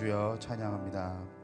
주여 찬양합니다.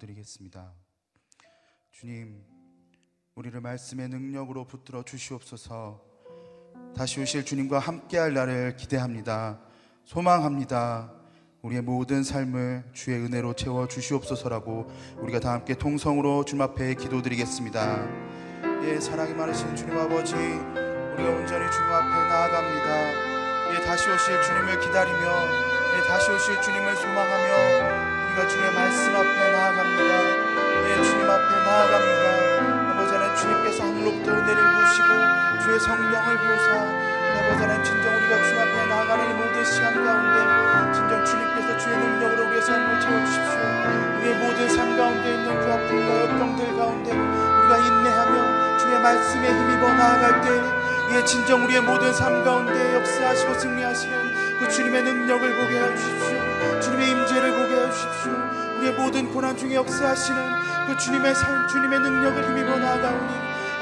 기도드리겠습니다. 주님, 우리를 말씀의 능력으로 붙들어 주시옵소서. 다시 오실 주님과 함께할 날을 기대합니다. 소망합니다. 우리의 모든 삶을 주의 은혜로 채워 주시옵소서라고 우리가 다 함께 통성으로 주님 앞에 기도드리겠습니다. 예, 사랑이 많으신 주님 아버지, 우리가 온전히 주님 앞에 나아갑니다. 예, 다시 오실 주님을 기다리며, 예, 다시 오실 주님을 소망하며, 우리가 주의 말씀 앞에 나아갑니다. 예, 주님 앞에 나아갑니다. 아버지 하나님 주님께서 하늘로부터 은혜를 부으시고 주의 성령을 부으사 하나님 진정 우리가 주님 앞에 나아가는 이 모든 시간 가운데 진정 주님께서 주의 능력으로 우리의 삶을 채워주십시오. 우리의 모든 삶 가운데 있는 그 아픔과 역경들 가운데 우리가 인내하며 주의 말씀에 힘입어 나아갈 때 예, 진정 우리의 모든 삶 가운데 역사하시고 승리하시는 그 주님의 능력을 보게 해주십시오. 주님의 임재를 보게 해주십시오. 우리의 모든 고난 중에 역사하시는 그 주님의 삶, 주님의 능력을 힘입어 나아가오니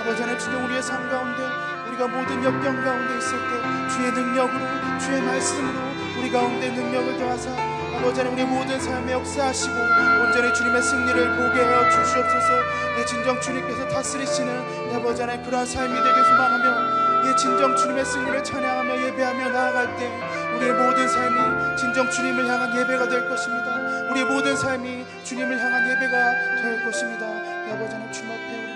아버지 하나님 진정 우리의 삶 가운데 우리가 모든 역경 가운데 있을 때 주의 능력으로 주의 말씀으로 우리 가운데 능력을 더하사 아버지 하나님 우리 모든 삶에 역사하시고 온전히 주님의 승리를 보게 하여 주시옵소서 내 진정 주님께서 다스리시는 내 아버지 하나님 그러한 삶이 되게 소망하며 예, 진정 주님의 승리를 찬양하며 예배하며 나아갈 때 우리의 모든 삶이 진정 주님을 향한 예배가 될 것입니다. 우리의 모든 삶이 주님을 향한 예배가 될 것입니다. 예, 아버지 하나님 주님 앞에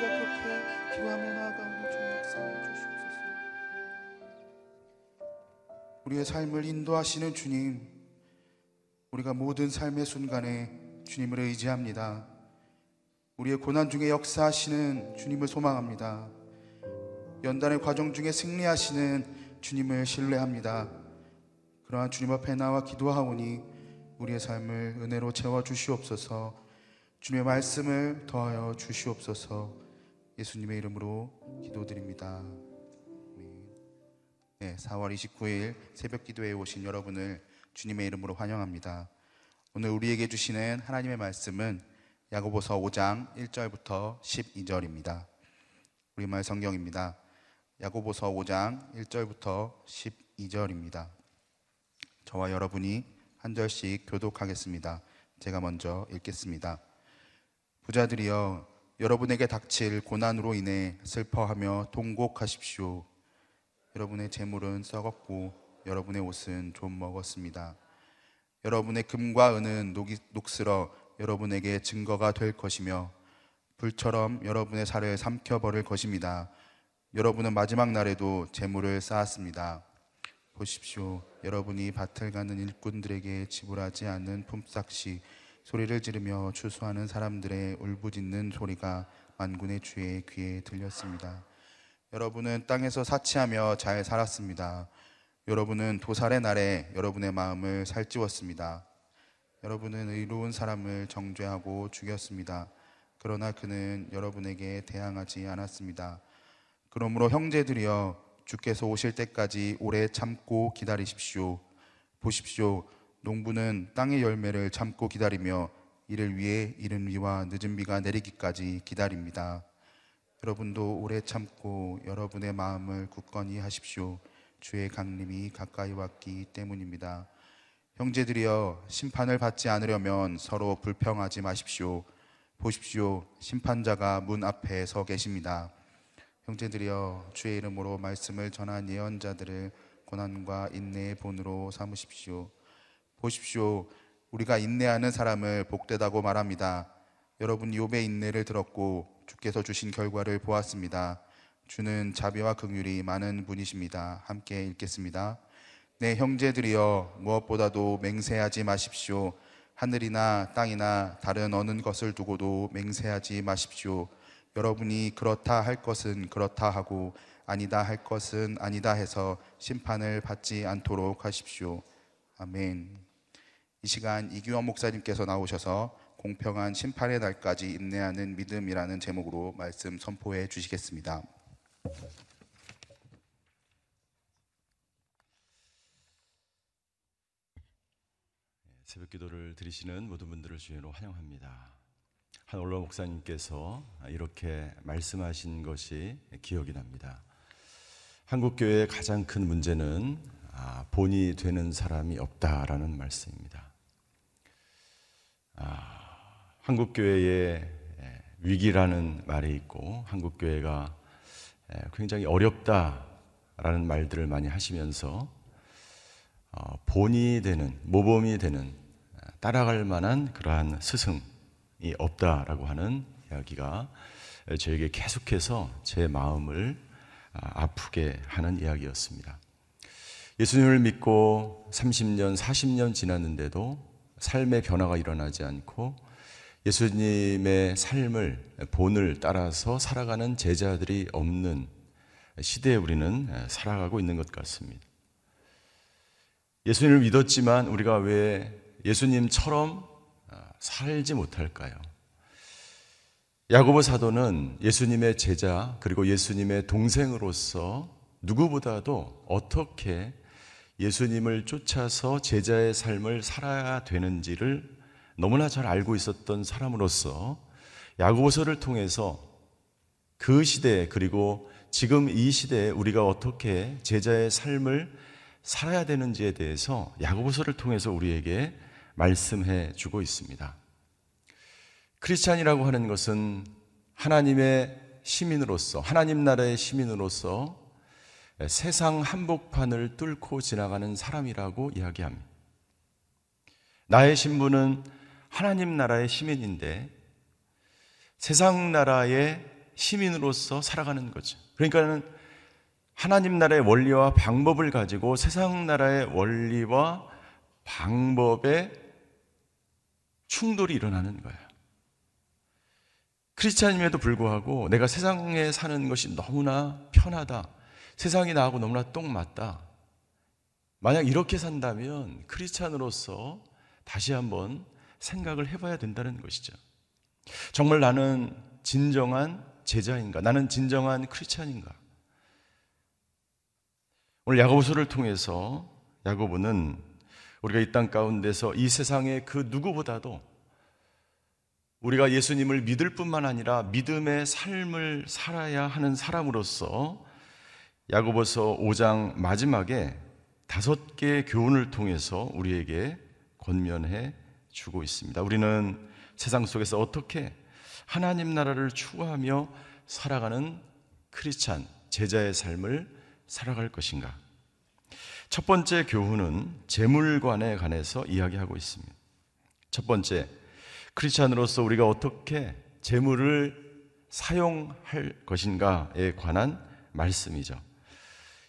우리의 삶을 인도하시는 주님, 우리가 모든 삶의 순간에 주님을 의지합니다. 우리의 고난 중에 역사하시는 주님을 소망합니다. 연단의 과정 중에 승리하시는 주님을 신뢰합니다. 그러한 주님 앞에 나와 기도하오니 우리의 삶을 은혜로 채워 주시옵소서. 주님의 말씀을 더하여 주시옵소서. 예수님의 이름으로 기도드립니다. 네, 4월 29일 새벽 기도에 오신 여러분을 주님의 이름으로 환영합니다. 오늘 우리에게 주시는 하나님의 말씀은 야고보서 5장 1절부터 12절입니다. 우리말 성경입니다. 야고보서 5장 1절부터 12절입니다. 저와 여러분이 한 절씩 교독하겠습니다. 제가 먼저 읽겠습니다. 부자들이여 여러분에게 닥칠 고난으로 인해 슬퍼하며 통곡하십시오. 여러분의 재물은 썩었고 여러분의 옷은 좀 먹었습니다. 여러분의 금과 은은 녹이, 녹슬어 여러분에게 증거가 될 것이며 불처럼 여러분의 살을 삼켜 버릴 것입니다. 여러분은 마지막 날에도 재물을 쌓았습니다. 보십시오. 여러분이 밭을 가는 일꾼들에게 지불하지 않는 품삯이 소리를 지르며 추수하는 사람들의 울부짖는 소리가 만군의 주의 귀에 들렸습니다. 여러분은 땅에서 사치하며 잘 살았습니다. 여러분은 도살의 날에 여러분의 마음을 살찌웠습니다. 여러분은 의로운 사람을 정죄하고 죽였습니다. 그러나 그는 여러분에게 대항하지 않았습니다. 그러므로 형제들이여 주께서 오실 때까지 오래 참고 기다리십시오. 보십시오. 농부는 땅의 열매를 참고 기다리며 이를 위해 이른 비와 늦은 비가 내리기까지 기다립니다. 여러분도 오래 참고 여러분의 마음을 굳건히 하십시오. 주의 강림이 가까이 왔기 때문입니다. 형제들이여 심판을 받지 않으려면 서로 불평하지 마십시오. 보십시오. 심판자가 문 앞에 서 계십니다. 형제들이여 주의 이름으로 말씀을 전한 예언자들을 고난과 인내의 본으로 삼으십시오. 보십시오. 우리가 인내하는 사람을 복되다고 말합니다. 여러분 욥의 인내를 들었고 주께서 주신 결과를 보았습니다. 주는 자비와 긍휼이 많은 분이십니다. 함께 읽겠습니다. 네, 형제들이여 무엇보다도 맹세하지 마십시오. 하늘이나 땅이나 다른 어느 것을 두고도 맹세하지 마십시오. 여러분이 그렇다 할 것은 그렇다 하고 아니다 할 것은 아니다 해서 심판을 받지 않도록 하십시오. 아멘. 이 시간 이규원 목사님께서 나오셔서 공평한 심판의 날까지 인내하는 믿음이라는 제목으로 말씀 선포해 주시겠습니다. 새벽 기도를 드리시는 모든 분들을 주의로 환영합니다. 한 올로 목사님께서 이렇게 말씀하신 것이 기억이 납니다. 한국 교회의 가장 큰 문제는 아, 본이 되는 사람이 없다라는 말씀입니다. 아, 한국 교회의 위기라는 말이 있고 한국 교회가 굉장히 어렵다라는 말들을 많이 하시면서 어, 본이 되는 모범이 되는 따라갈 만한 그러한 스승이 없다라고 하는 이야기가 저에게 계속해서 제 마음을 아, 아프게 하는 이야기였습니다. 예수님을 믿고 30년, 40년 지났는데도 삶의 변화가 일어나지 않고 예수님의 삶을 본을 따라서 살아가는 제자들이 없는 시대에 우리는 살아가고 있는 것 같습니다. 예수님을 믿었지만 우리가 왜 예수님처럼 살지 못할까요? 야고보 사도는 예수님의 제자 그리고 예수님의 동생으로서 누구보다도 어떻게 예수님을 쫓아서 제자의 삶을 살아야 되는지를 너무나 잘 알고 있었던 사람으로서 야고보서를 통해서 그 시대 그리고 지금 이 시대에 우리가 어떻게 제자의 삶을 살아야 되는지에 대해서 야고보서를 통해서 우리에게 말씀해 주고 있습니다. 크리스찬이라고 하는 것은 하나님의 시민으로서 하나님 나라의 시민으로서 세상 한복판을 뚫고 지나가는 사람이라고 이야기합니다. 나의 신분은 하나님 나라의 시민인데 세상 나라의 시민으로서 살아가는 거죠. 그러니까는 하나님 나라의 원리와 방법을 가지고 세상 나라의 원리와 방법에 충돌이 일어나는 거예요. 크리스찬임에도 불구하고 내가 세상에 사는 것이 너무나 편하다. 세상이 나하고 너무나 똥 맞다. 만약 이렇게 산다면 크리스찬으로서 다시 한번 생각을 해봐야 된다는 것이죠. 정말 나는 진정한 제자인가? 나는 진정한 크리스찬인가? 오늘 야고보서를 통해서 야고보는 우리가 이 땅 가운데서 이 세상의 그 누구보다도 우리가 예수님을 믿을 뿐만 아니라 믿음의 삶을 살아야 하는 사람으로서 야고보서 5장 마지막에 다섯 개의 교훈을 통해서 우리에게 권면해 주고 있습니다. 우리는 세상 속에서 어떻게 하나님 나라를 추구하며 살아가는 크리스찬 제자의 삶을 살아갈 것인가? 첫 번째 교훈은 재물관에 관해서 이야기하고 있습니다. 첫 번째, 크리스찬으로서 우리가 어떻게 재물을 사용할 것인가에 관한 말씀이죠.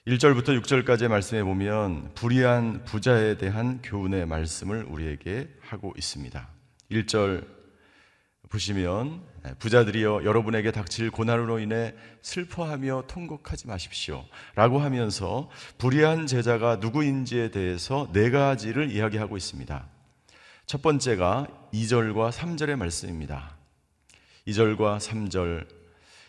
1절부터 6절까지의 말씀에 보면 불의한 부자에 대한 교훈의 말씀을 우리에게 하고 있습니다. 1절 보시면 부자들이여 여러분에게 닥칠 고난으로 인해 슬퍼하며 통곡하지 마십시오. 라고 하면서 불의한 제자가 누구인지에 대해서 네 가지를 이야기하고 있습니다. 첫 번째가 2절과 3절의 말씀입니다. 2절과 3절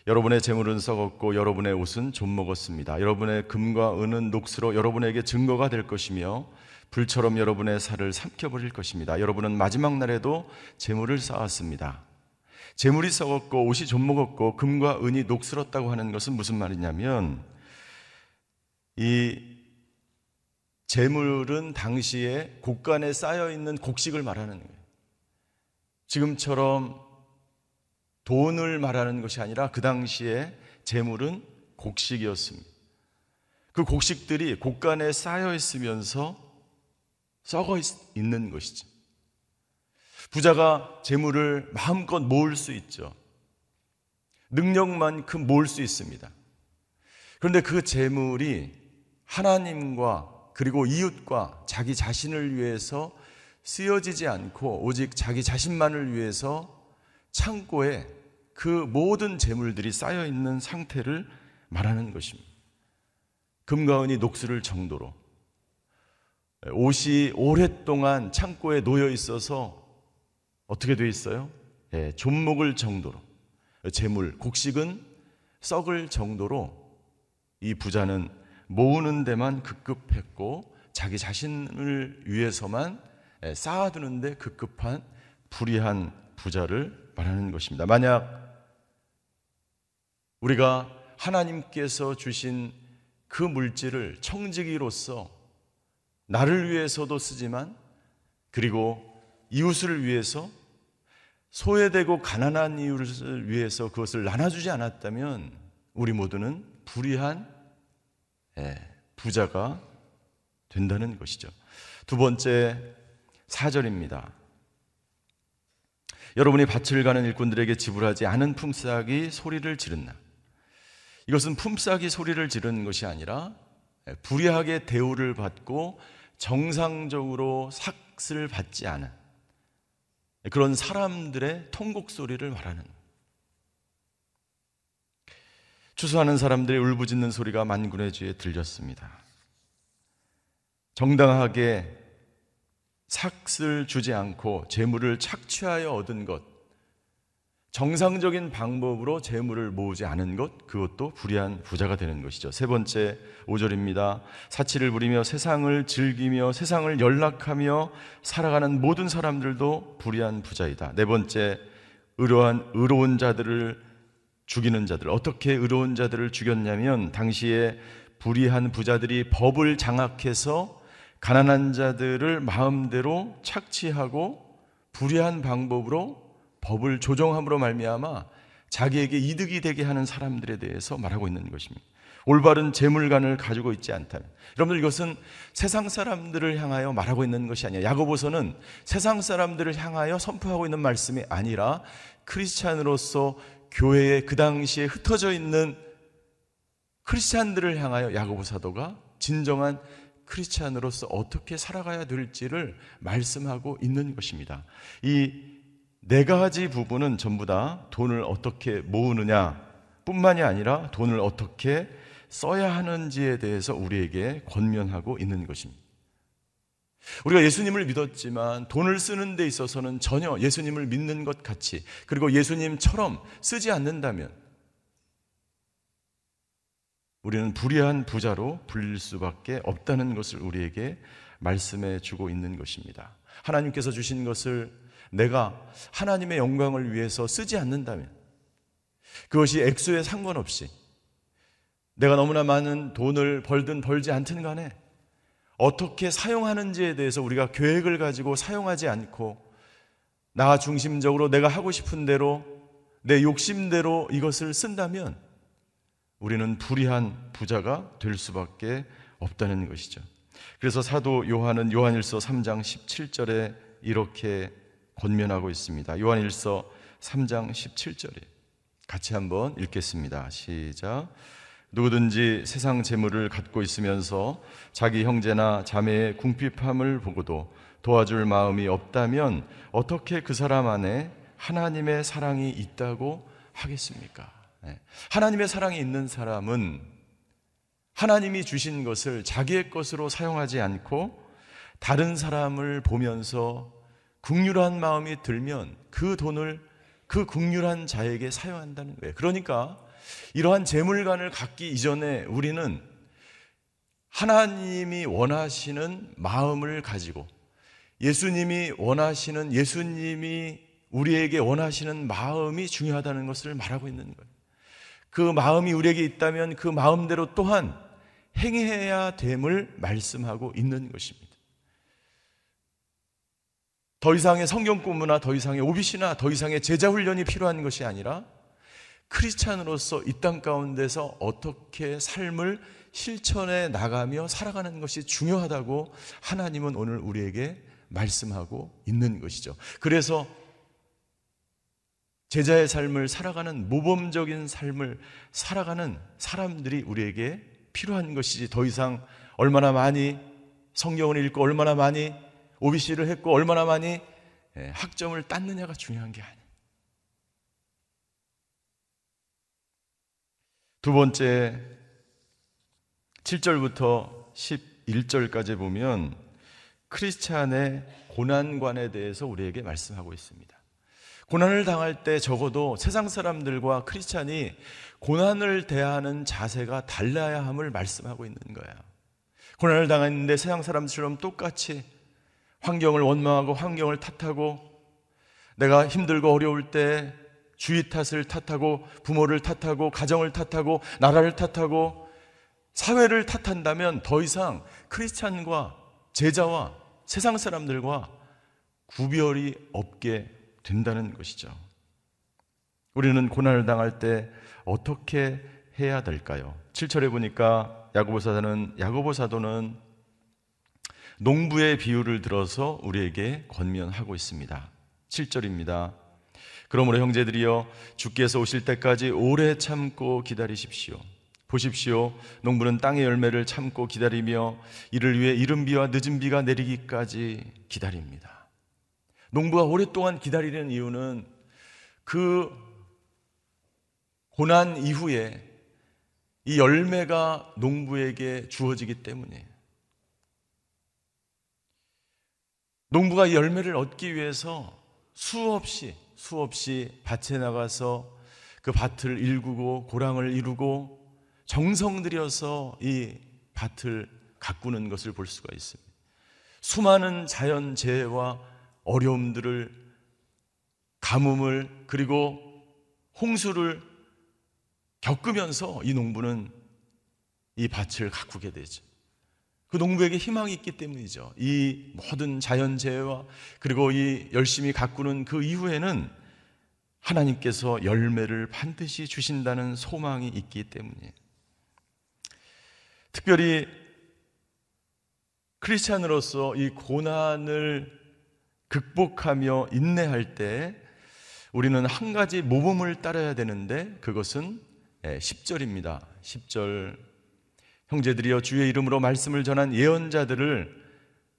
여러분의 재물은 썩었고 여러분의 옷은 좀 먹었습니다. 여러분의 금과 은은 녹수로 여러분에게 증거가 될 것이며 불처럼 여러분의 살을 삼켜버릴 것입니다. 여러분은 마지막 날에도 재물을 쌓았습니다. 재물이 썩었고 옷이 좀 먹었고 금과 은이 녹슬었다고 하는 것은 무슨 말이냐면 이 재물은 당시에 곡간에 쌓여 있는 곡식을 말하는 거예요. 지금처럼 돈을 말하는 것이 아니라 그 당시에 재물은 곡식이었습니다. 그 곡식들이 곡간에 쌓여 있으면서 썩어 있는 것이죠. 부자가 재물을 마음껏 모을 수 있죠. 능력만큼 모을 수 있습니다. 그런데 그 재물이 하나님과 그리고 이웃과 자기 자신을 위해서 쓰여지지 않고 오직 자기 자신만을 위해서 창고에 그 모든 재물들이 쌓여 있는 상태를 말하는 것입니다. 금과 은이 녹슬을 정도로 옷이 오랫동안 창고에 놓여 있어서 어떻게 되어 있어요? 예, 존목을 정도로 재물 곡식은 썩을 정도로 이 부자는 모으는 데만 급급했고 자기 자신을 위해서만 예, 쌓아두는데 급급한 불의한 부자를 말하는 것입니다. 만약 우리가 하나님께서 주신 그 물질을 청지기로서 나를 위해서도 쓰지만 그리고 이웃을 위해서 소외되고 가난한 이유를 위해서 그것을 나눠주지 않았다면 우리 모두는 불의한 예, 부자가 된다는 것이죠. 두 번째 사절입니다. 여러분이 밭을 가는 일꾼들에게 지불하지 않은 품삯이 소리를 지른 날. 이것은 품삯이 소리를 지르는 것이 아니라 예, 불의하게 대우를 받고 정상적으로 삭을 받지 않은 그런 사람들의 통곡 소리를 말하는 추수하는 사람들의 울부짖는 소리가 만군의 주에 들렸습니다. 정당하게 삭을 주지 않고 재물을 착취하여 얻은 것, 정상적인 방법으로 재물을 모으지 않은 것, 그것도 불의한 부자가 되는 것이죠. 세 번째 5절입니다. 사치를 부리며 세상을 즐기며 세상을 연락하며 살아가는 모든 사람들도 불의한 부자이다. 네 번째, 의로한, 의로운 자들을 죽이는 자들. 어떻게 의로운 자들을 죽였냐면, 당시에 불의한 부자들이 법을 장악해서 가난한 자들을 마음대로 착취하고 불의한 방법으로 법을 조정함으로 말미암아 자기에게 이득이 되게 하는 사람들에 대해서 말하고 있는 것입니다. 올바른 재물관을 가지고 있지 않다면 여러분들 이것은 세상 사람들을 향하여 말하고 있는 것이 아니야. 야고보서는 세상 사람들을 향하여 선포하고 있는 말씀이 아니라 크리스찬으로서 교회에 그 당시에 흩어져 있는 크리스찬들을 향하여 야고보 사도가 진정한 크리스찬으로서 어떻게 살아가야 될지를 말씀하고 있는 것입니다. 이 네 가지 부분은 전부 다 돈을 어떻게 모으느냐 뿐만이 아니라 돈을 어떻게 써야 하는지에 대해서 우리에게 권면하고 있는 것입니다. 우리가 예수님을 믿었지만 돈을 쓰는 데 있어서는 전혀 예수님을 믿는 것 같이 그리고 예수님처럼 쓰지 않는다면 우리는 불의한 부자로 불릴 수밖에 없다는 것을 우리에게 말씀해 주고 있는 것입니다. 하나님께서 주신 것을 내가 하나님의 영광을 위해서 쓰지 않는다면 그것이 액수에 상관없이 내가 너무나 많은 돈을 벌든 벌지 않든 간에 어떻게 사용하는지에 대해서 우리가 계획을 가지고 사용하지 않고 나 중심적으로 내가 하고 싶은 대로 내 욕심대로 이것을 쓴다면 우리는 불의한 부자가 될 수밖에 없다는 것이죠. 그래서 사도 요한은 요한일서 3장 17절에 이렇게 권면하고 있습니다. 요한일서 3장 17절에 같이 한번 읽겠습니다. 시작. 누구든지 세상 재물을 갖고 있으면서 자기 형제나 자매의 궁핍함을 보고도 도와줄 마음이 없다면 어떻게 그 사람 안에 하나님의 사랑이 있다고 하겠습니까? 네. 하나님의 사랑이 있는 사람은 하나님이 주신 것을 자기의 것으로 사용하지 않고 다른 사람을 보면서 국률한 마음이 들면 그 돈을 그 국률한 자에게 사용한다는 거예요. 그러니까 이러한 재물관을 갖기 이전에 우리는 하나님이 원하시는 마음을 가지고 예수님이 원하시는 예수님이 우리에게 원하시는 마음이 중요하다는 것을 말하고 있는 거예요. 그 마음이 우리에게 있다면 그 마음대로 또한 행해야 됨을 말씀하고 있는 것입니다. 더 이상의 성경 공부나 더 이상의 오비시나 더 이상의 제자 훈련이 필요한 것이 아니라 크리스찬으로서 이 땅 가운데서 어떻게 삶을 실천해 나가며 살아가는 것이 중요하다고 하나님은 오늘 우리에게 말씀하고 있는 것이죠. 그래서 제자의 삶을 살아가는 모범적인 삶을 살아가는 사람들이 우리에게 필요한 것이지 더 이상 얼마나 많이 성경을 읽고 얼마나 많이 OBC를 했고 얼마나 많이 예, 학점을 땄느냐가 중요한 게 아니에요. 두 번째 7절부터 11절까지 보면 크리스찬의 고난관에 대해서 우리에게 말씀하고 있습니다. 고난을 당할 때 적어도 세상 사람들과 크리스찬이 고난을 대하는 자세가 달라야 함을 말씀하고 있는 거야. 고난을 당했는데 세상 사람처럼 똑같이 환경을 원망하고 환경을 탓하고 내가 힘들고 어려울 때 주위 탓을 탓하고 부모를 탓하고 가정을 탓하고 나라를 탓하고 사회를 탓한다면 더 이상 크리스찬과 제자와 세상 사람들과 구별이 없게 된다는 것이죠. 우리는 고난을 당할 때 어떻게 해야 될까요? 7절에 보니까 야고보 사도는 야고보 사도는 농부의 비유를 들어서 우리에게 권면하고 있습니다. 7절입니다. 그러므로 형제들이여 주께서 오실 때까지 오래 참고 기다리십시오. 보십시오. 농부는 땅의 열매를 참고 기다리며 이를 위해 이른 비와 늦은 비가 내리기까지 기다립니다. 농부가 오랫동안 기다리는 이유는 그 고난 이후에 이 열매가 농부에게 주어지기 때문이에요. 농부가 이 열매를 얻기 위해서 수없이 수없이 밭에 나가서 그 밭을 일구고 고랑을 이루고 정성 들여서 이 밭을 가꾸는 것을 볼 수가 있습니다. 수많은 자연 재해와 어려움들을 가뭄을 그리고 홍수를 겪으면서 이 농부는 이 밭을 가꾸게 되죠. 그 농부에게 희망이 있기 때문이죠. 이 모든 자연 재해와 그리고 이 열심히 가꾸는 그 이후에는 하나님께서 열매를 반드시 주신다는 소망이 있기 때문이에요. 특별히 크리스찬으로서 이 고난을 극복하며 인내할 때 우리는 한 가지 모범을 따라야 되는데 그것은 10절입니다. 10절 형제들이여 주의 이름으로 말씀을 전한 예언자들을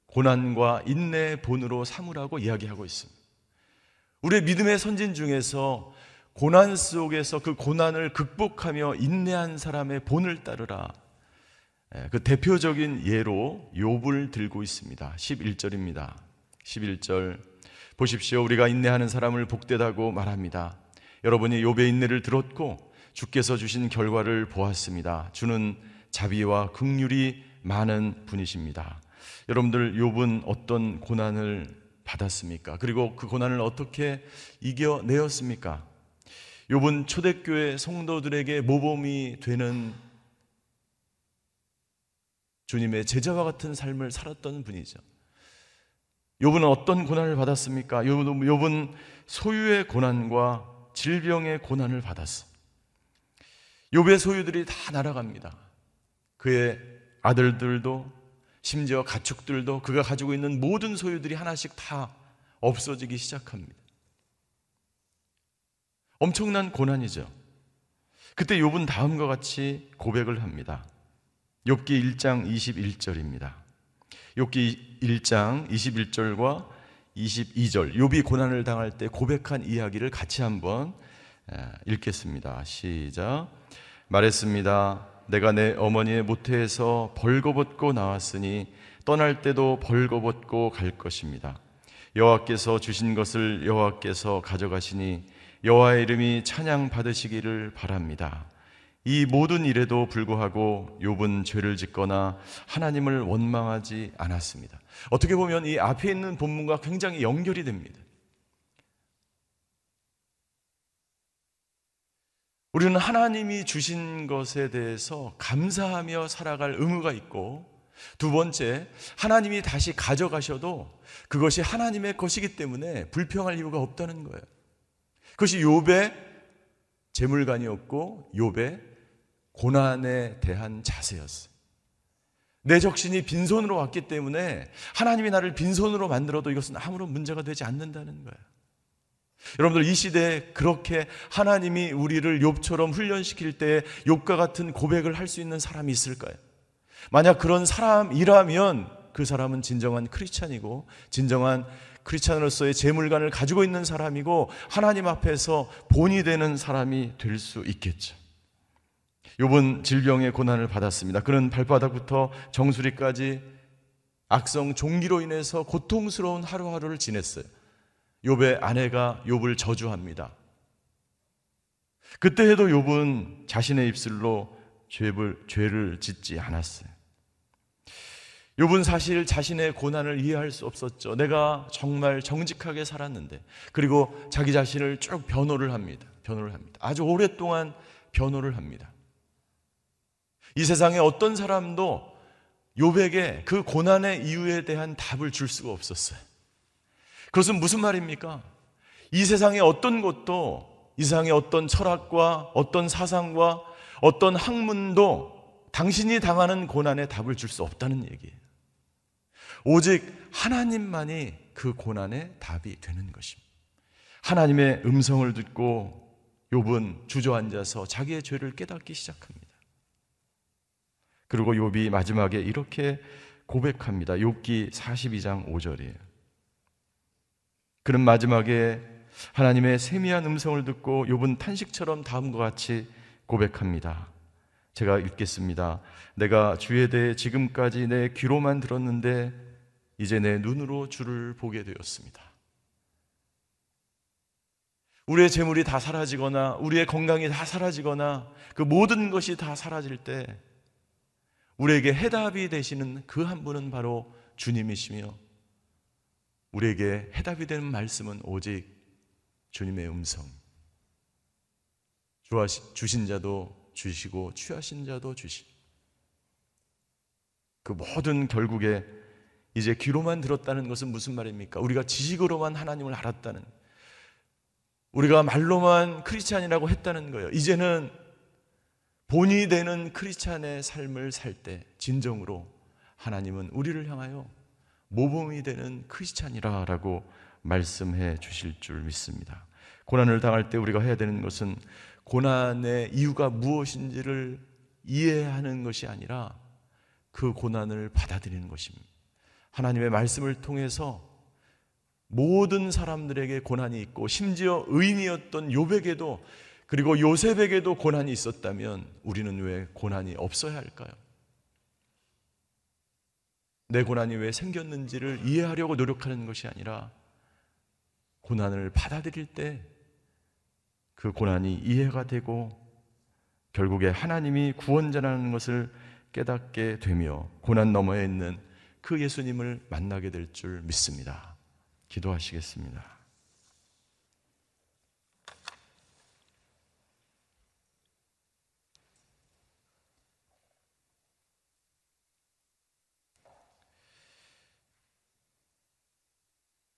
고난과 인내 본으로 삼으라고 이야기하고 있습니다. 우리의 믿음의 선진 중에서 고난 속에서 그 고난을 극복하며 인내한 사람의 본을 따르라. 예, 그 대표적인 예로 욥을 들고 있습니다. 11절입니다. 11절 보십시오. 우리가 인내하는 사람을 복되다고 말합니다. 여러분이 욥의 인내를 들었고 주께서 주신 결과를 보았습니다. 주는 자비와 극률이 많은 분이십니다. 여러분들 욥은 어떤 고난을 받았습니까? 그리고 그 고난을 어떻게 이겨내었습니까? 욥은 초대교회 성도들에게 모범이 되는 주님의 제자와 같은 삶을 살았던 분이죠. 욥은 어떤 고난을 받았습니까? 욥은, 욥은 소유의 고난과 질병의 고난을 받았어. 욥의 소유들이 다 날아갑니다. 그의 아들들도 심지어 가축들도 그가 가지고 있는 모든 소유들이 하나씩 다 없어지기 시작합니다. 엄청난 고난이죠. 그때 욥은 다음과 같이 고백을 합니다. 욥기 1장 21절입니다. 욥기 1장 21절과 22절 욥이 고난을 당할 때 고백한 이야기를 같이 한번 읽겠습니다. 시작. 말했습니다. 내가 내 어머니의 모태에서 벌거벗고 나왔으니 떠날 때도 벌거벗고 갈 것입니다. 여호와께서 주신 것을 여호와께서 가져가시니 여호와의 이름이 찬양 받으시기를 바랍니다. 이 모든 일에도 불구하고 욥은 죄를 짓거나 하나님을 원망하지 않았습니다. 어떻게 보면 이 앞에 있는 본문과 굉장히 연결이 됩니다. 우리는 하나님이 주신 것에 대해서 감사하며 살아갈 의무가 있고 두 번째, 하나님이 다시 가져가셔도 그것이 하나님의 것이기 때문에 불평할 이유가 없다는 거예요. 그것이 욥의 재물관이었고 욥의 고난에 대한 자세였어요. 내 적신이 빈손으로 왔기 때문에 하나님이 나를 빈손으로 만들어도 이것은 아무런 문제가 되지 않는다는 거예요. 여러분들 이 시대에 그렇게 하나님이 우리를 욥처럼 훈련시킬 때 욥과 같은 고백을 할 수 있는 사람이 있을까요? 만약 그런 사람이라면 그 사람은 진정한 크리스찬이고 진정한 크리스찬으로서의 재물관을 가지고 있는 사람이고 하나님 앞에서 본이 되는 사람이 될 수 있겠죠. 욥은 질병의 고난을 받았습니다. 그는 발바닥부터 정수리까지 악성 종기로 인해서 고통스러운 하루하루를 지냈어요. 욥의 아내가 욥을 저주합니다. 그때 해도 욥은 자신의 입술로 죄를, 죄를 짓지 않았어요. 욥은 사실 자신의 고난을 이해할 수 없었죠. 내가 정말 정직하게 살았는데. 그리고 자기 자신을 쭉 변호를 합니다. 변호를 합니다. 아주 오랫동안 변호를 합니다. 이 세상에 어떤 사람도 욥에게 그 고난의 이유에 대한 답을 줄 수가 없었어요. 그것은 무슨 말입니까? 이 세상의 어떤 것도 이 세상의 어떤 철학과 어떤 사상과 어떤 학문도 당신이 당하는 고난에 답을 줄 수 없다는 얘기예요. 오직 하나님만이 그 고난의 답이 되는 것입니다. 하나님의 음성을 듣고 욥은 주저앉아서 자기의 죄를 깨닫기 시작합니다. 그리고 욥이 마지막에 이렇게 고백합니다. 욥기 42장 5절이에요. 그는 마지막에 하나님의 세미한 음성을 듣고 욥은 탄식처럼 다음과 같이 고백합니다. 제가 읽겠습니다. 내가 주에 대해 지금까지 내 귀로만 들었는데 이제 내 눈으로 주를 보게 되었습니다. 우리의 재물이 다 사라지거나 우리의 건강이 다 사라지거나 그 모든 것이 다 사라질 때 우리에게 해답이 되시는 그 한 분은 바로 주님이시며 우리에게 해답이 되는 말씀은 오직 주님의 음성. 주신 자도 주시고 취하신 자도 주시. 그 모든 결국에 이제 귀로만 들었다는 것은 무슨 말입니까? 우리가 지식으로만 하나님을 알았다는 우리가 말로만 크리스찬이라고 했다는 거예요. 이제는 본이 되는 크리스찬의 삶을 살 때 진정으로 하나님은 우리를 향하여 모범이 되는 크리스찬이라라고 말씀해 주실 줄 믿습니다. 고난을 당할 때 우리가 해야 되는 것은 고난의 이유가 무엇인지를 이해하는 것이 아니라 그 고난을 받아들이는 것입니다. 하나님의 말씀을 통해서 모든 사람들에게 고난이 있고 심지어 의인이었던 요백에도 그리고 요셉에게도 고난이 있었다면 우리는 왜 고난이 없어야 할까요? 내 고난이 왜 생겼는지를 이해하려고 노력하는 것이 아니라 고난을 받아들일 때 그 고난이 이해가 되고 결국에 하나님이 구원자라는 것을 깨닫게 되며 고난 너머에 있는 그 예수님을 만나게 될 줄 믿습니다. 기도하시겠습니다.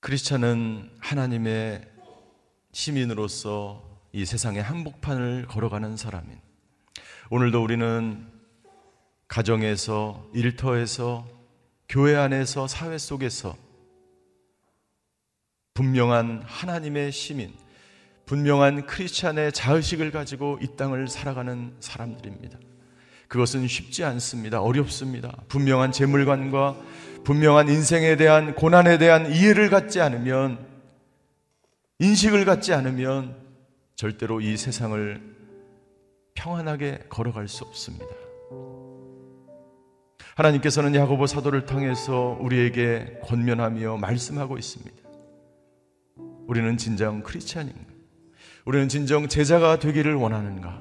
크리스찬은 하나님의 시민으로서 이 세상의 한복판을 걸어가는 사람인 오늘도 우리는 가정에서 일터에서 교회 안에서 사회 속에서 분명한 하나님의 시민, 분명한 크리스찬의 자의식을 가지고 이 땅을 살아가는 사람들입니다. 그것은 쉽지 않습니다. 어렵습니다. 분명한 재물관과 분명한 인생에 대한 고난에 대한 이해를 갖지 않으면 인식을 갖지 않으면 절대로 이 세상을 평안하게 걸어갈 수 없습니다. 하나님께서는 야고보 사도를 통해서 우리에게 권면하며 말씀하고 있습니다. 우리는 진정 크리스찬인가? 우리는 진정 제자가 되기를 원하는가?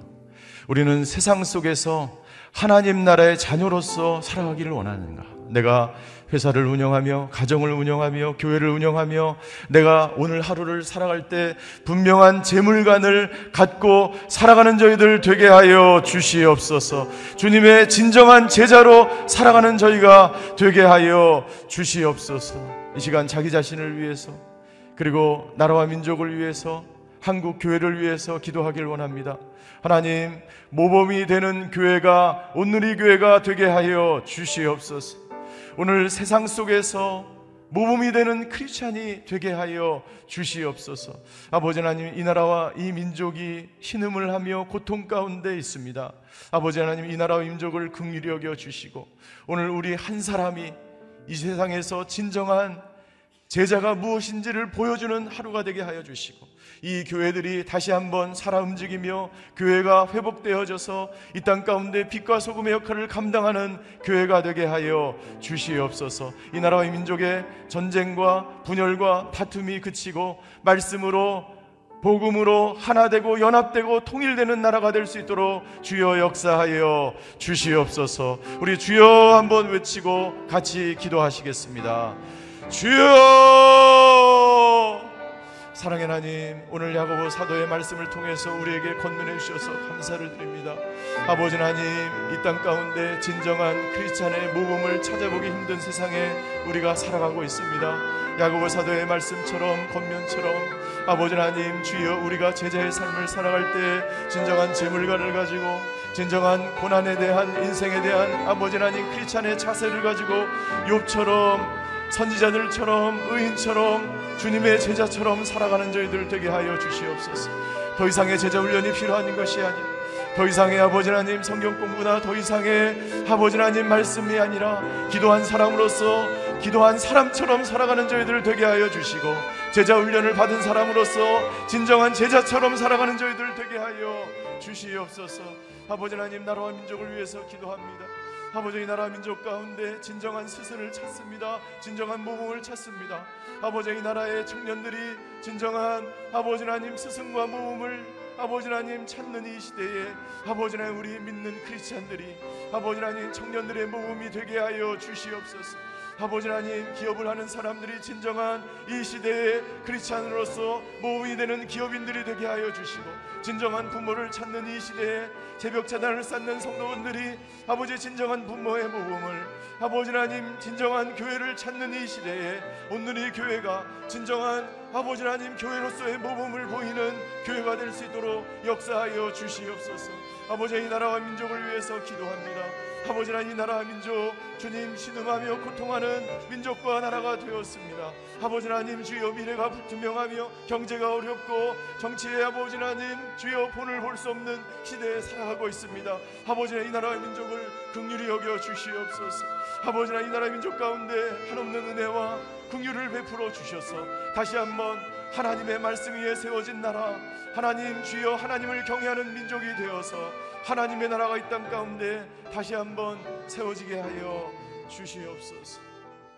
우리는 세상 속에서 하나님 나라의 자녀로서 살아가기를 원하는가? 내가 회사를 운영하며 가정을 운영하며 교회를 운영하며 내가 오늘 하루를 살아갈 때 분명한 재물관을 갖고 살아가는 저희들 되게 하여 주시옵소서. 주님의 진정한 제자로 살아가는 저희가 되게 하여 주시옵소서. 이 시간 자기 자신을 위해서 그리고 나라와 민족을 위해서 한국 교회를 위해서 기도하길 원합니다. 하나님, 모범이 되는 교회가 오늘이 교회가 되게 하여 주시옵소서. 오늘 세상 속에서 모범이 되는 크리스찬이 되게 하여 주시옵소서. 아버지 하나님, 이 나라와 이 민족이 신음을 하며 고통 가운데 있습니다. 아버지 하나님, 이 나라와 민족을 긍휼히 여겨 주시고 오늘 우리 한 사람이 이 세상에서 진정한 제자가 무엇인지를 보여주는 하루가 되게 하여 주시고 이 교회들이 다시 한번 살아 움직이며 교회가 회복되어져서 이 땅 가운데 빛과 소금의 역할을 감당하는 교회가 되게 하여 주시옵소서. 이 나라와 이 민족의 전쟁과 분열과 다툼이 그치고 말씀으로 복음으로 하나 되고 연합되고 통일되는 나라가 될 수 있도록 주여 역사하여 주시옵소서. 우리 주여 한번 외치고 같이 기도하시겠습니다. 주여 사랑의 하나님 오늘 야고보 사도의 말씀을 통해서 우리에게 건면해 주셔서 감사를 드립니다. 아버지 하나님 이 땅 가운데 진정한 크리스찬의 모범을 찾아보기 힘든 세상에 우리가 살아가고 있습니다. 야고보 사도의 말씀처럼 건면처럼 아버지 하나님 주여 우리가 제자의 삶을 살아갈 때 진정한 재물관을 가지고 진정한 고난에 대한 인생에 대한 아버지 하나님 크리스찬의 자세를 가지고 욥처럼 선지자들처럼 의인처럼 주님의 제자처럼 살아가는 저희들 되게 하여 주시옵소서. 더 이상의 제자 훈련이 필요한 것이 아니라 더 이상의 아버지 하나님 성경 공부나 더 이상의 아버지 하나님 말씀이 아니라 기도한 사람으로서 기도한 사람처럼 살아가는 저희들 되게 하여 주시고 제자 훈련을 받은 사람으로서 진정한 제자처럼 살아가는 저희들 되게 하여 주시옵소서. 아버지 하나님 나라와 민족을 위해서 기도합니다. 아버지 이 나라 민족 가운데 진정한 스승을 찾습니다. 진정한 모범을 찾습니다. 아버지 이 나라의 청년들이 진정한 아버지 하나님 스승과 모범을 아버지 하나님 찾는 이 시대에 아버지 하나님 우리 믿는 크리스찬들이 아버지 하나님 청년들의 모범이 되게 하여 주시옵소서. 아버지 하나님 기업을 하는 사람들이 진정한 이 시대의 크리스찬으로서 모범이 되는 기업인들이 되게 하여 주시고 진정한 부모를 찾는 이 시대에 새벽 차단을 쌓는 성도분들이 아버지 진정한 부모의 모범을 아버지 하나님 진정한 교회를 찾는 이 시대에 오늘 이 교회가 진정한 아버지 하나님 교회로서의 모범을 보이는 교회가 될 수 있도록 역사하여 주시옵소서. 아버지 이 나라와 민족을 위해서 기도합니다 아버지 하나님 이 나라 민족 주님 신음하며 고통하는 민족과 나라가 되었습니다. 아버지 하나님 주여 미래가 불투명하며 경제가 어렵고 정치의 아버지 하나님 주여 본을 볼 수 없는 시대에 살아가고 있습니다. 아버지 하나님 이 나라의 민족을 극률히 여겨 주시옵소서. 아버지 하나님 이 나라의 민족 가운데 한없는 은혜와 긍휼을 베풀어 주셔서 다시 한번 하나님의 말씀 위에 세워진 나라 하나님 주여 하나님을 경외하는 민족이 되어서 하나님의 나라가 이 땅 가운데 다시 한번 세워지게 하여 주시옵소서.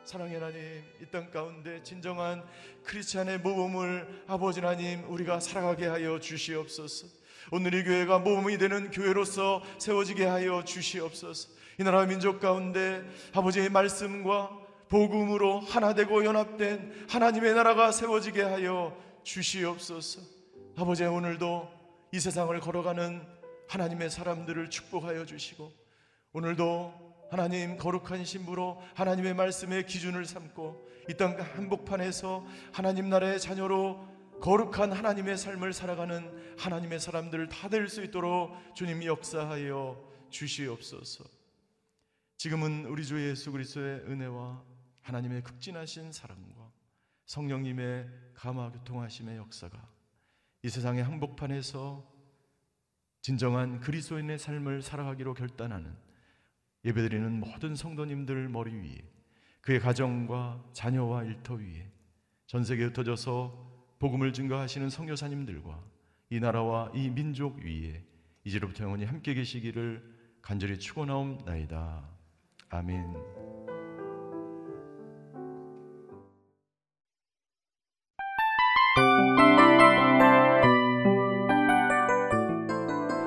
사랑의 하나님, 이 땅 가운데 진정한 크리스찬의 모범을 아버지 하나님 우리가 살아가게 하여 주시옵소서. 오늘 이 교회가 모범이 되는 교회로서 세워지게 하여 주시옵소서. 이 나라 민족 가운데 아버지의 말씀과 복음으로 하나 되고 연합된 하나님의 나라가 세워지게 하여 주시옵소서. 아버지 오늘도 이 세상을 걸어가는 하나님의 사람들을 축복하여 주시고 오늘도 하나님 거룩한 신부로 하나님의 말씀의 기준을 삼고 이 땅 한복판에서 하나님 나라의 자녀로 거룩한 하나님의 삶을 살아가는 하나님의 사람들 다 될 수 있도록 주님 역사하여 주시옵소서. 지금은 우리 주 예수 그리스도의 은혜와 하나님의 극진하신 사랑과 성령님의 감화 교통하심의 역사가 이 세상의 한복판에서 진정한 그리스도인의 삶을 살아가기로 결단하는 예배드리는 모든 성도님들 머리 위에 그의 가정과 자녀와 일터 위에 전 세계에 흩어져서 복음을 증거하시는 성교사님들과 이 나라와 이 민족 위에 이제로부터 영원히 함께 계시기를 간절히 축원하옵나이다. 아멘.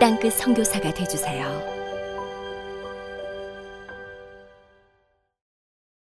땅끝 선교사가 되주세요.